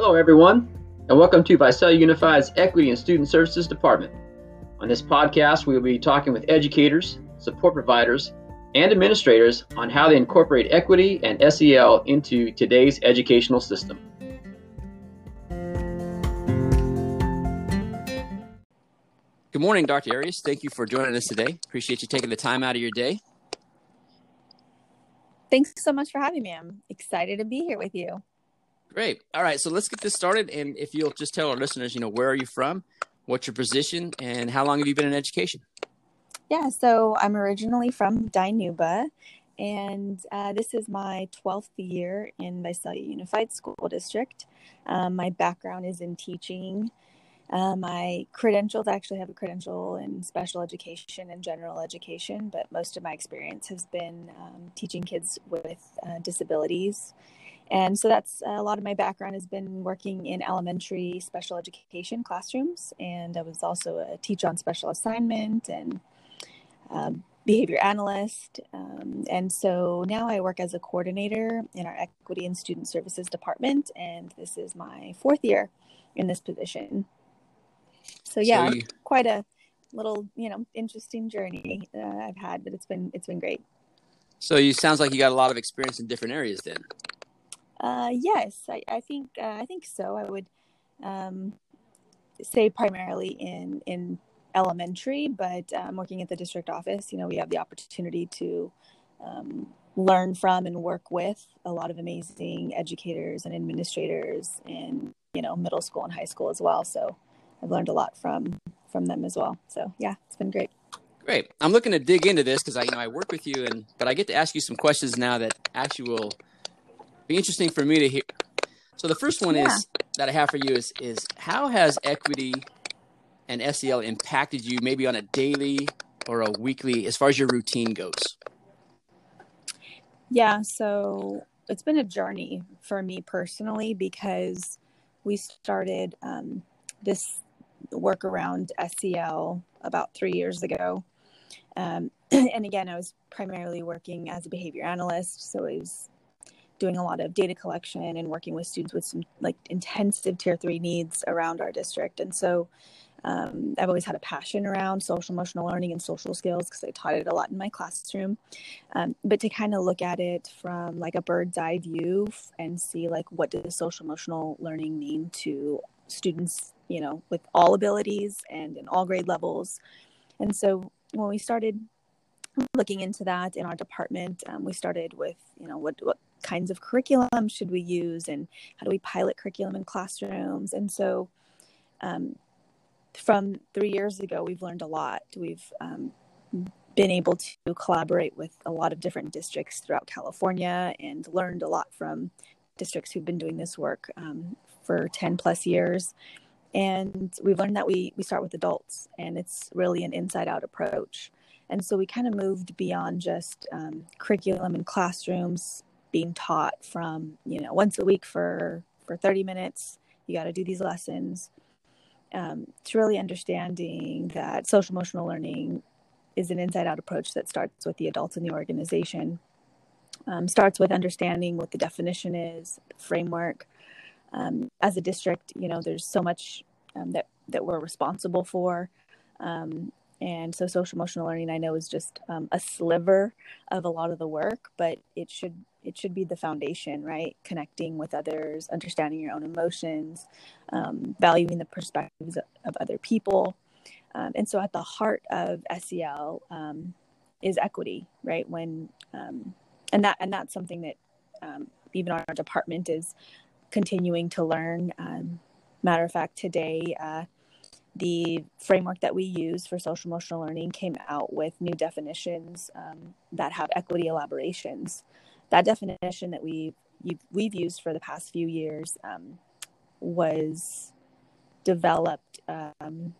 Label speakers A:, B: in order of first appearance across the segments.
A: Hello, everyone, and welcome to Visalia Unified's Equity and Student Services Department. On this podcast, we will be talking with educators, support providers, and administrators on how they incorporate equity and SEL into today's educational system. Good morning, Dr. Arias. Thank you for joining us today. Appreciate you taking the time out of your day.
B: Thanks so much for having me. I'm excited to be here with you.
A: Great. All right, so let's get this started. And if you'll just tell our listeners, you know, where are you from, what's your position, and how long have you been in education?
B: Yeah, so I'm originally from Dinuba, and uh, this is my 12th year in Visalia Unified School District. Um, my background is in teaching. Uh, my credentials I actually have a credential in special education and general education, but most of my experience has been um, teaching kids with uh, disabilities and so that's a lot of my background has been working in elementary special education classrooms. And I was also a teacher on special assignment and um, behavior analyst. Um, and so now I work as a coordinator in our equity and student services department. And this is my fourth year in this position. So yeah, so you, quite a little, you know, interesting journey uh, I've had, but it's been, it's been great.
A: So you sounds like you got a lot of experience in different areas then.
B: Uh, yes, I, I think uh, I think so. I would um, say primarily in in elementary, but um, working at the district office, you know, we have the opportunity to um, learn from and work with a lot of amazing educators and administrators in you know middle school and high school as well. So I've learned a lot from from them as well. So yeah, it's been great.
A: Great. I'm looking to dig into this because I you know I work with you and but I get to ask you some questions now that actually will be interesting for me to hear. So the first one yeah. is that I have for you is is how has equity and SEL impacted you maybe on a daily or a weekly as far as your routine goes?
B: Yeah, so it's been a journey for me personally because we started um, this work around SEL about three years ago. Um, and again, I was primarily working as a behavior analyst, so it was doing a lot of data collection and working with students with some like intensive tier three needs around our district. And so um, I've always had a passion around social emotional learning and social skills because I taught it a lot in my classroom. Um, but to kind of look at it from like a bird's eye view and see like what does social emotional learning mean to students, you know, with all abilities and in all grade levels. And so when we started looking into that in our department, um, we started with, you know, what, what kinds of curriculum should we use and how do we pilot curriculum in classrooms? And so um, from three years ago we've learned a lot. We've um, been able to collaborate with a lot of different districts throughout california and learned a lot from districts who've been doing this work um, for 10 plus years. And we've learned that we we start with adults and it's really an inside out approach. And so we kind of moved beyond just um, curriculum in classrooms being taught from you know once a week for for 30 minutes you got to do these lessons um, really understanding that social emotional learning is an inside out approach that starts with the adults in the organization um, starts with understanding what the definition is the framework. Um, as a district you know there's so much um, that that we're responsible for um, and so social emotional learning i know is just um, a sliver of a lot of the work but it should it should be the foundation right? Connecting with others understanding your own emotions um, valuing the perspectives of, other people. Um, and so at the heart of sel um, is equity right? When um, and that and that's something that um, even our department is continuing to learn. Matter of fact today uh, the framework that we use for social emotional learning came out with new definitions um, that have equity elaborations. That definition that we've we've used for the past few years um, was developed um,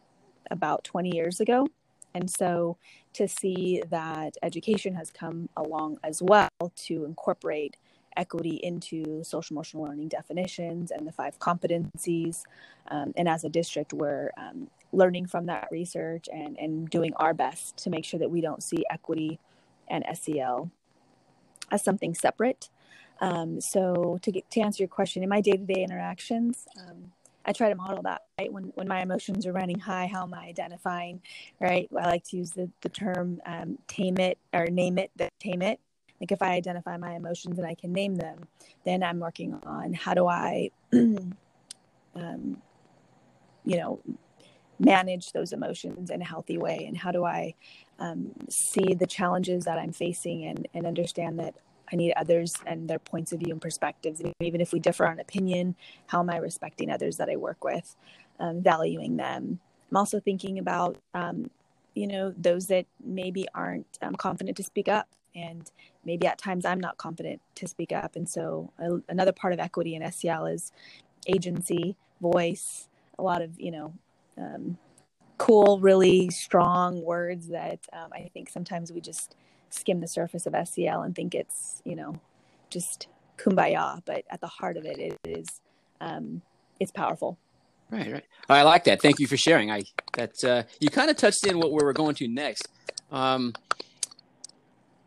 B: about 20 years ago. And so to see that education has come along as well to incorporate equity into social emotional learning definitions and the five competencies. Um, and as a district, we're um, learning from that research and, and doing our best to make sure that we don't see equity and SEL as something separate. Um, so to get to answer your question, in my day to day interactions, um, I try to model that right when when my emotions are running high. How am I identifying? Right, I like to use the the term um, tame it or name it, the tame it. Like if I identify my emotions and I can name them, then I'm working on how do I, um, you know, manage those emotions in a healthy way, and how do I um, see the challenges that I'm facing and and understand that I need others and their points of view and perspectives. Even if we differ on opinion, how am I respecting others that I work with, um, valuing them? I'm also thinking about, um, you know, those that maybe aren't um, confident to speak up. And maybe at times I'm not confident to speak up. And so another part of equity in SEL is agency, voice, a lot of, you know, um, cool, really strong words that um, I think sometimes we just skim the surface of SEL and think it's, you know, just kumbaya, but at the heart of it, it is, um, it's powerful.
A: Right, right. I like that. Thank you for sharing. I that uh, you kind of touched in what we were going to next. Um,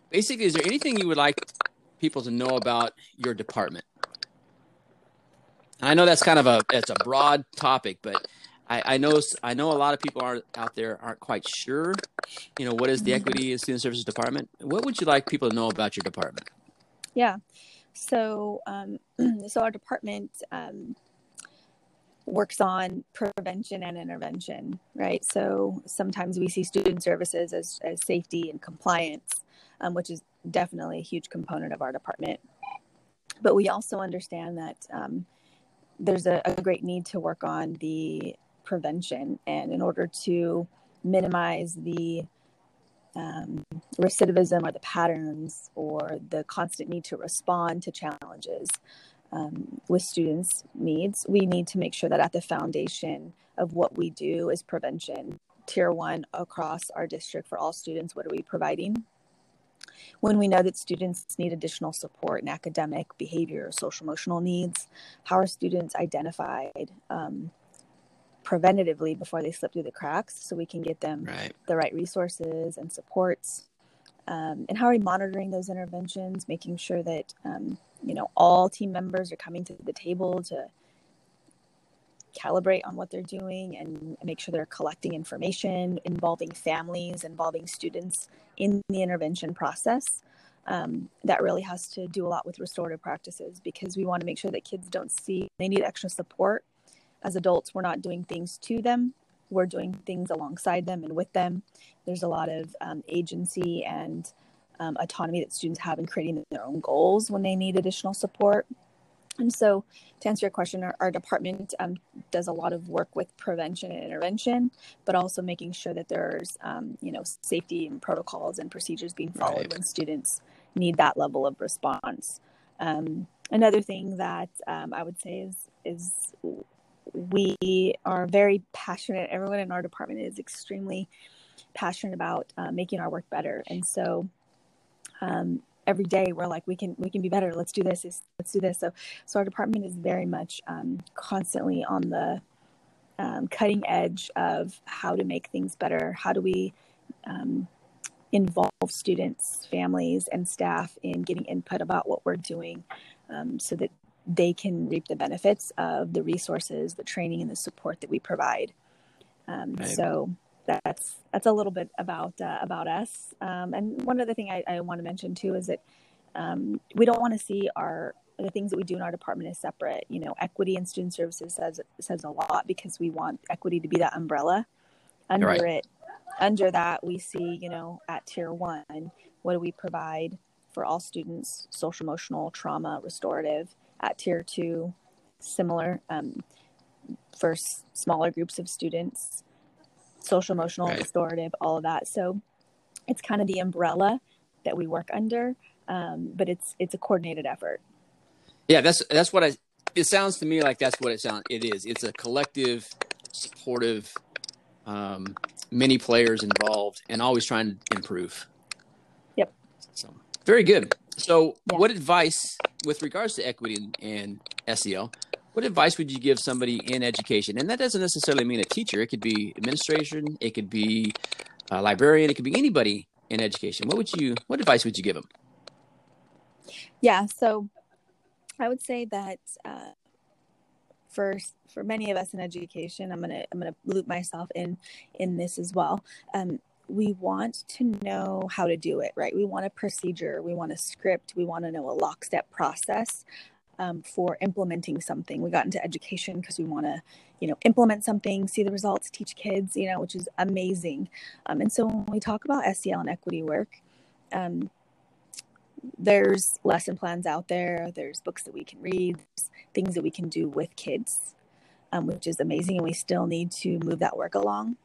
A: basically, is there anything you would like people to know about your department? I know that's kind of a it's a broad topic, but I, I know I know a lot of people are out there aren't quite sure. You know, what is the Equity and Student Services Department? What would you like people to know about your department?
B: Yeah, so um, so our department um, works on prevention and intervention, right? So sometimes we see student services as as safety and compliance, um, which is definitely a huge component of our department. But we also understand that um, there's a, a, great need to work on the prevention. And in order to minimize the um, recidivism or the patterns or the constant need to respond to challenges um, with students' needs, we need to make sure that at the foundation of what we do is prevention. Tier one across our district for all students, what are we providing? When we know that students need additional support in academic, behavior, social emotional needs, how are students identified? Um, preventatively before they slip through the cracks so we can get them right. the right resources and supports um, and how are we monitoring those interventions making sure that um, you know all team members are coming to the table to calibrate on what they're doing and make sure they're collecting information involving families involving students in the intervention process um, that really has to do a lot with restorative practices because we want to make sure that kids don't see they need extra support as adults, we're not doing things to them. We're doing things alongside them and with them. There's a lot of um, agency and um, autonomy that students have in creating their own goals when they need additional support. And so, to answer your question, our, our department um, does a lot of work with prevention and intervention, but also making sure that there's, um, you know, safety and protocols and procedures being followed right. when students need that level of response. Um, another thing that um, I would say is is we are very passionate. Everyone in our department is extremely passionate about uh, making our work better, and so um, every day we're like, we can we can be better. Let's do this. Let's do this. So so our department is very much um, constantly on the um, cutting edge of how to make things better. How do we um, involve students, families, and staff in getting input about what we're doing, um, so that they can reap the benefits of the resources, the training, and the support that we provide. Um, right. So that's that's a little bit about uh, about us. Um, and one other thing I, I want to mention too is that um, we don't want to see our the things that we do in our department as separate. You know, equity and student services says says a lot because we want equity to be that umbrella. Under right. it, under that, we see you know at tier one, what do we provide for all students? Social emotional trauma restorative at tier two, similar um, for s- smaller groups of students, social emotional right. restorative, all of that. So it's kind of the umbrella that we work under, um, but it's it's a coordinated effort.
A: Yeah, that's that's what I. It sounds to me like that's what it sounds. It is. It's a collective, supportive, um, many players involved, and always trying to improve.
B: Yep.
A: So very good. So, yeah. what advice with regards to equity and SEL? What advice would you give somebody in education? And that doesn't necessarily mean a teacher. It could be administration. It could be a librarian. It could be anybody in education. What would you? What advice would you give them?
B: Yeah. So, I would say that uh, for for many of us in education, I'm gonna I'm gonna loop myself in in this as well. Um, we want to know how to do it, right? We want a procedure, we want a script, we want to know a lockstep process um, for implementing something. We got into education because we want to, you know, implement something, see the results, teach kids, you know, which is amazing. Um, and so when we talk about SEL and equity work, um, there's lesson plans out there, there's books that we can read, things that we can do with kids, um, which is amazing. And we still need to move that work along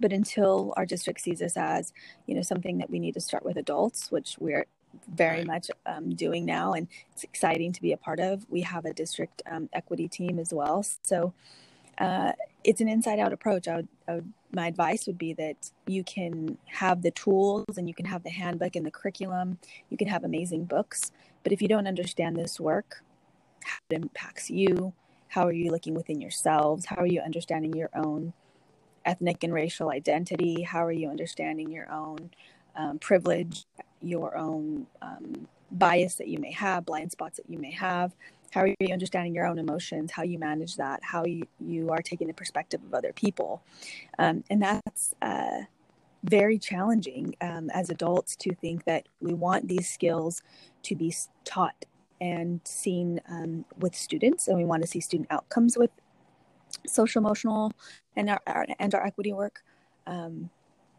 B: but until our district sees us as you know something that we need to start with adults which we're very right. much um, doing now and it's exciting to be a part of we have a district um, equity team as well. So uh, it's an inside out approach. I would, I would, my advice would be that you can have the tools and you can have the handbook and the curriculum. You can have amazing books but if you don't understand this work how it impacts you how are you looking within yourselves? How are you understanding your own ethnic and racial identity? How are you understanding your own um, privilege, your own um, bias that you may have, blind spots that you may have? How are you understanding your own emotions? How you manage that? How you, you are taking the perspective of other people? Um, and that's uh, very challenging um, as adults to think that we want these skills to be taught and seen um, with students, and we want to see student outcomes with social emotional and our, our and our equity work. Um,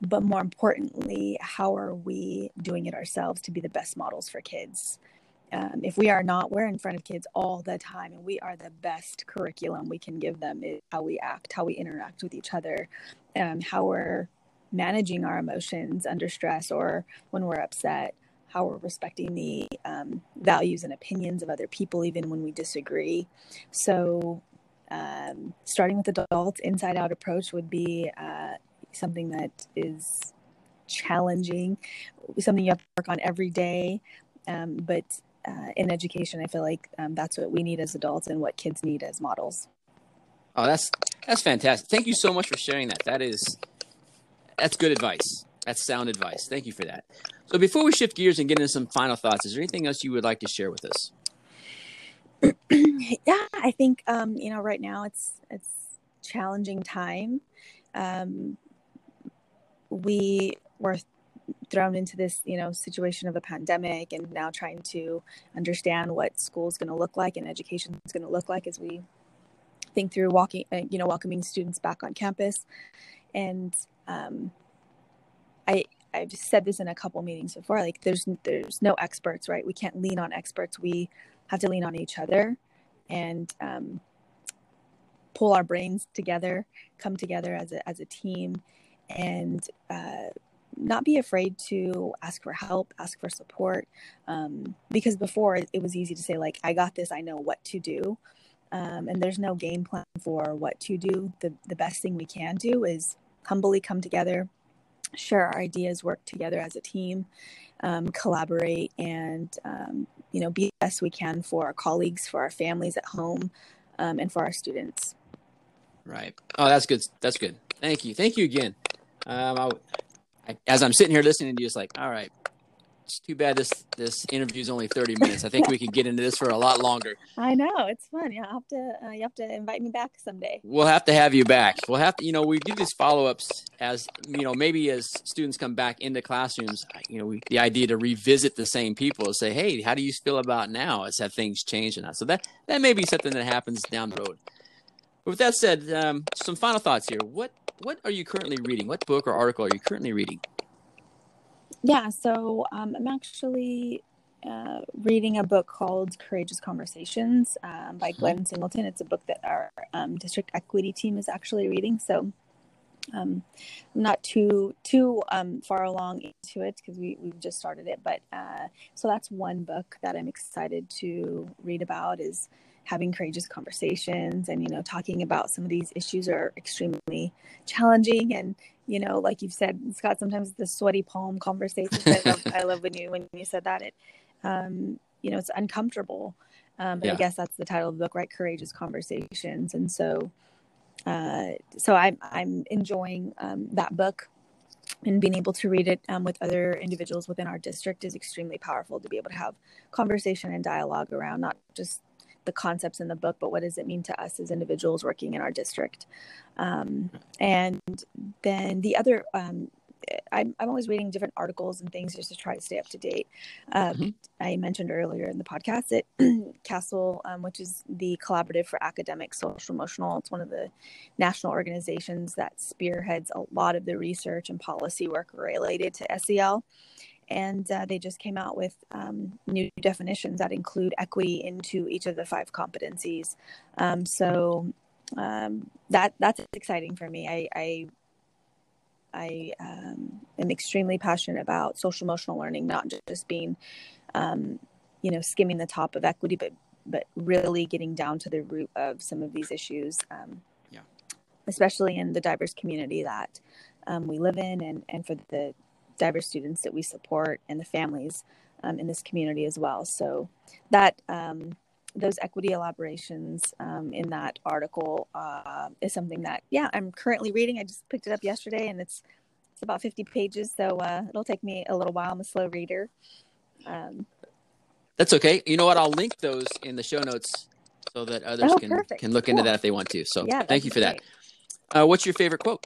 B: but more importantly how are we doing it ourselves to be the best models for kids? Um, if we are not we're in front of kids all the time and we are the best curriculum we can give them is how we act how we interact with each other um, how we're managing our emotions under stress or when we're upset how we're respecting the um, values and opinions of other people even when we disagree. So um, starting with adults inside out approach would be uh, something that is challenging something you have to work on every day. Um, but uh, in education i feel like um, that's what we need as adults and what kids need as models.
A: Oh that's that's fantastic. Thank you so much for sharing that. That is that's good advice. That's sound advice. Thank you for that. So before we shift gears and get into some final thoughts is there anything else you would like to share with us
B: yeah, I think um, you know right now it's it's challenging time. Um, we were thrown into this you know situation of a pandemic and now trying to understand what school is going to look like and education is going to look like as we think through walking uh, you know welcoming students back on campus. And um, i i've said this in a couple meetings before like there's there's no experts right? We can't lean on experts. We have to lean on each other and um, pull our brains together, come together as a, as a team, and uh, not be afraid to ask for help, ask for support. Um, because before it was easy to say, like, I got this, I know what to do. Um, and there's no game plan for what to do. The, the best thing we can do is humbly come together, share our ideas, work together as a team, um, collaborate, and um, you know be best we can for our colleagues, for our families at home, um, and for our students.
A: Right. Oh, that's good. That's good. Thank you. Thank you again. Um, I, I, as I'm sitting here listening to you, it's like, all right, it's too bad this this interview is only 30 minutes. I think we could get into this for a lot longer.
B: I know it's fun. You have to uh, you have to invite me back someday.
A: We'll have to have you back. We'll have to, you know, we do these follow ups as you know, maybe as students come back into classrooms. You know, we, the idea to revisit the same people, say, hey, how do you feel about now? As have things changed or not? So that that may be something that happens down the road. But with that said, um, some final thoughts here. What what are you currently reading? What book or article are you currently reading?
B: Yeah, so um, I'm actually uh, reading a book called Courageous Conversations um, by mm-hmm. Glenn Singleton. It's a book that our um, district equity team is actually reading. So um, I'm not too too um, far along into it because we we've just started it. But uh, so that's one book that I'm excited to read about is having courageous conversations and you know talking about some of these issues are extremely challenging and you know, like you've said, Scott, sometimes the sweaty palm conversations. I love, I love when you when you said that. It, um, you know, it's uncomfortable. Um, but yeah. I guess that's the title of the book, right? Courageous conversations. And so, uh, so I'm I'm enjoying um, that book. and being able to read it um, with other individuals within our district is extremely powerful to be able to have conversation and dialogue around not just the concepts in the book, but what does it mean to us as individuals working in our district? Um, and then the other um, I'm, I'm always reading different articles and things just to try to stay up to date. Um, mm-hmm. I mentioned earlier in the podcast that CASEL, um, which is the Collaborative for Academic Social Emotional, it's one of the national organizations that spearheads a lot of the research and policy work related to SEL. And uh, they just came out with um, new definitions that include equity into each of the five competencies. Um, so um, that that's exciting for me. I, I I um, am extremely passionate about social emotional learning, not just being, um, you know, skimming the top of equity, but but really getting down to the root of some of these issues. Um, yeah. Especially in the diverse community that um, we live in, and and for the diverse students that we support and the families um, in this community as well. So that um, those equity elaborations um, in that article uh, is something that yeah i'm currently reading. I just picked it up yesterday and it's it's about 50 pages so uh, it'll take me a little while. I'm a slow reader. Um,
A: that's okay. You know what? I'll link those in the show notes so that others oh, can can look cool. into that if they want to. So yeah, thank you for great. that. uh, what's your favorite quote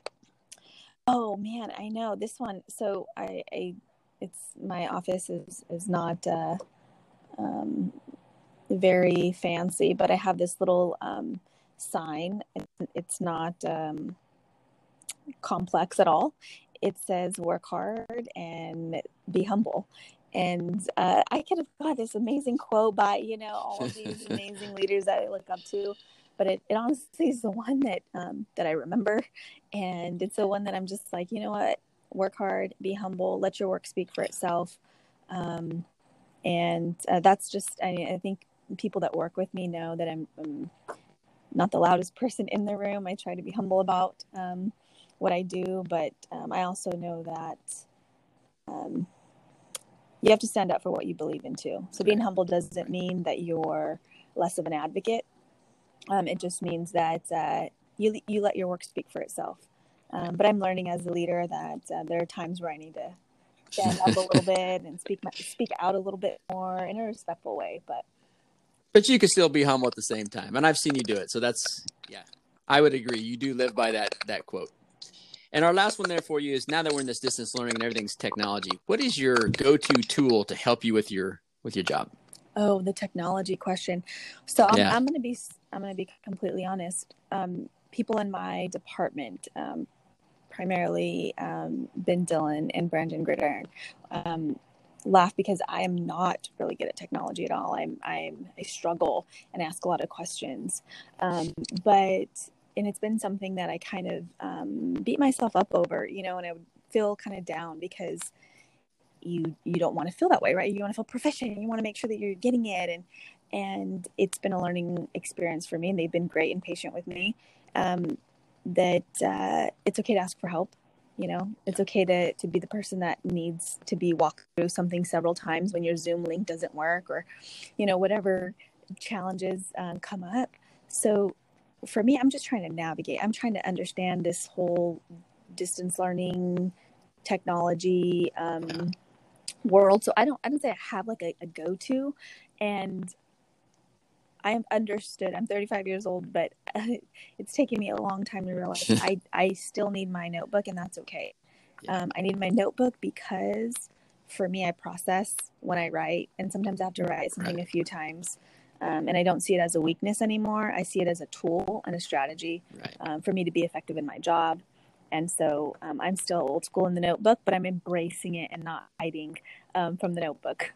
B: oh man i know this one so i, I it's my office is is not uh, um, very fancy, but I have this little um, sign. It's not um, complex at all. It says work hard and be humble. And uh, I could have got this amazing quote by, you know, all of these amazing leaders that I look up to. But it, it honestly is the one that um, that I remember. And it's the one that I'm just like, you know what? Work hard, be humble, let your work speak for itself. Um, and uh, that's just I, I, think people that work with me know that I'm, I'm not the loudest person in the room. I try to be humble about um, what I do, but um, I also know that um, you have to stand up for what you believe in too. So being humble doesn't mean that you're less of an advocate. Um, it just means that uh, you you let your work speak for itself. Um, but I'm learning as a leader that uh, there are times where I need to stand up a little bit and speak my, speak out a little bit more in a respectful way. But
A: but you can still be humble at the same time, and I've seen you do it. So that's yeah, I would agree. You do live by that that quote. And our last one there for you is now that we're in this distance learning and everything's technology, what is your go-to tool to help you with your with your job?
B: Oh, the technology question. So I'm, yeah. I'm going to be I'm going to be completely honest. Um, people in my department, um, primarily um, Ben Dillon and Brandon Gridiron, um, laugh because I am not really good at technology at all. I'm I'm I struggle and ask a lot of questions, um, but and it's been something that I kind of um, beat myself up over, you know, and I would feel kind of down because you you don't want to feel that way, right? You want to feel proficient. You want to make sure that you're getting it, and and it's been a learning experience for me, and they've been great and patient with me. Um, that uh, it's okay to ask for help you know? It's okay to to be the person that needs to be walked through something several times when your zoom link doesn't work or you know whatever challenges um, come up. So for me i'm just trying to navigate. I'm trying to understand this whole distance learning technology um, world. So i don't i don't say i have like a, a go-to and I am understood. I'm 35 years old, but it's taken me a long time to realize I, I still need my notebook, and that's okay. Um, I need my notebook because for me, I process when I write, and sometimes I have to write something right. a few times. Um, and I don't see it as a weakness anymore. I see it as a tool and a strategy right. um, for me to be effective in my job. And so um, I'm still old school in the notebook, but I'm embracing it and not hiding um, from the notebook.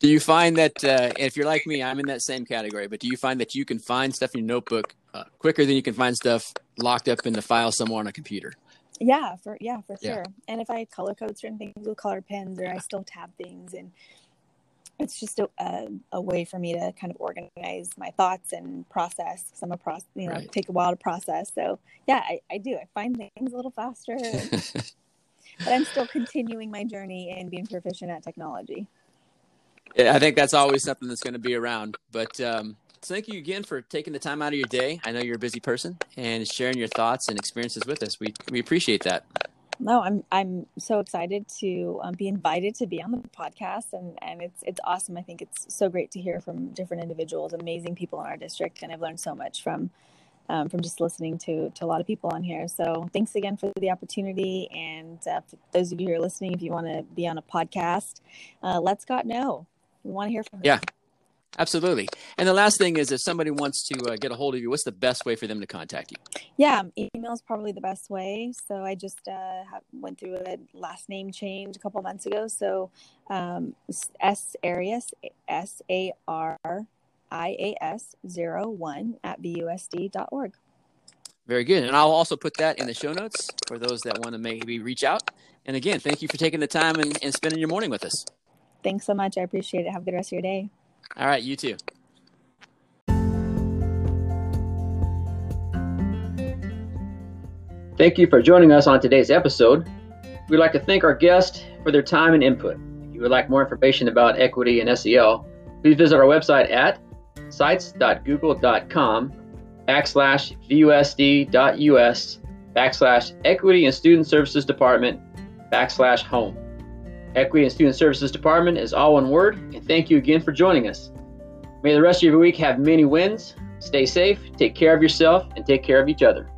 A: Do you find that uh, if you're like me, I'm in that same category, but do you find that you can find stuff in your notebook uh, quicker than you can find stuff locked up in the file somewhere on a computer?
B: Yeah, for yeah, for sure. Yeah. And if I color code certain things with color pens, or I still tab things, and it's just a, a, a way for me to kind of organize my thoughts and process. Because I'm a process, you know, right. take a while to process. So yeah, I, I do. I find things a little faster, but I'm still continuing my journey and being proficient at technology.
A: I think that's always something that's going to be around. But um, thank you again for taking the time out of your day. I know you're a busy person and sharing your thoughts and experiences with us. We we appreciate that.
B: No, I'm I'm so excited to um, be invited to be on the podcast, and and it's it's awesome. I think it's so great to hear from different individuals, amazing people in our district, and I've learned so much from um, from just listening to to a lot of people on here. So thanks again for the opportunity, and uh, those of you who are listening, if you want to be on a podcast, uh, let Scott know. We want to hear from
A: you. Yeah. Absolutely. And the last thing is if somebody wants to uh, get a hold of you, what's the best way for them to contact you?
B: Yeah, email is probably the best way. So I just uh, went through a last name change a couple months ago. So um, S Arias, S A R I A S 01 at vusd.org.
A: Very good. And I'll also put that in the show notes for those that want to maybe reach out. And again, thank you for taking the time and, and spending your morning with us.
B: Thanks so much. I appreciate it. Have a good rest of your day.
A: All right, you too. Thank you for joining us on today's episode. We'd like to thank our guests for their time and input. If you would like more information about equity and SEL, please visit our website at sites.google.com backslash VUSD.us backslash equity and student services department backslash home. Equity and Student Services Department is all one word, and thank you again for joining us. May the rest of your week have many wins. Stay safe, take care of yourself, and take care of each other.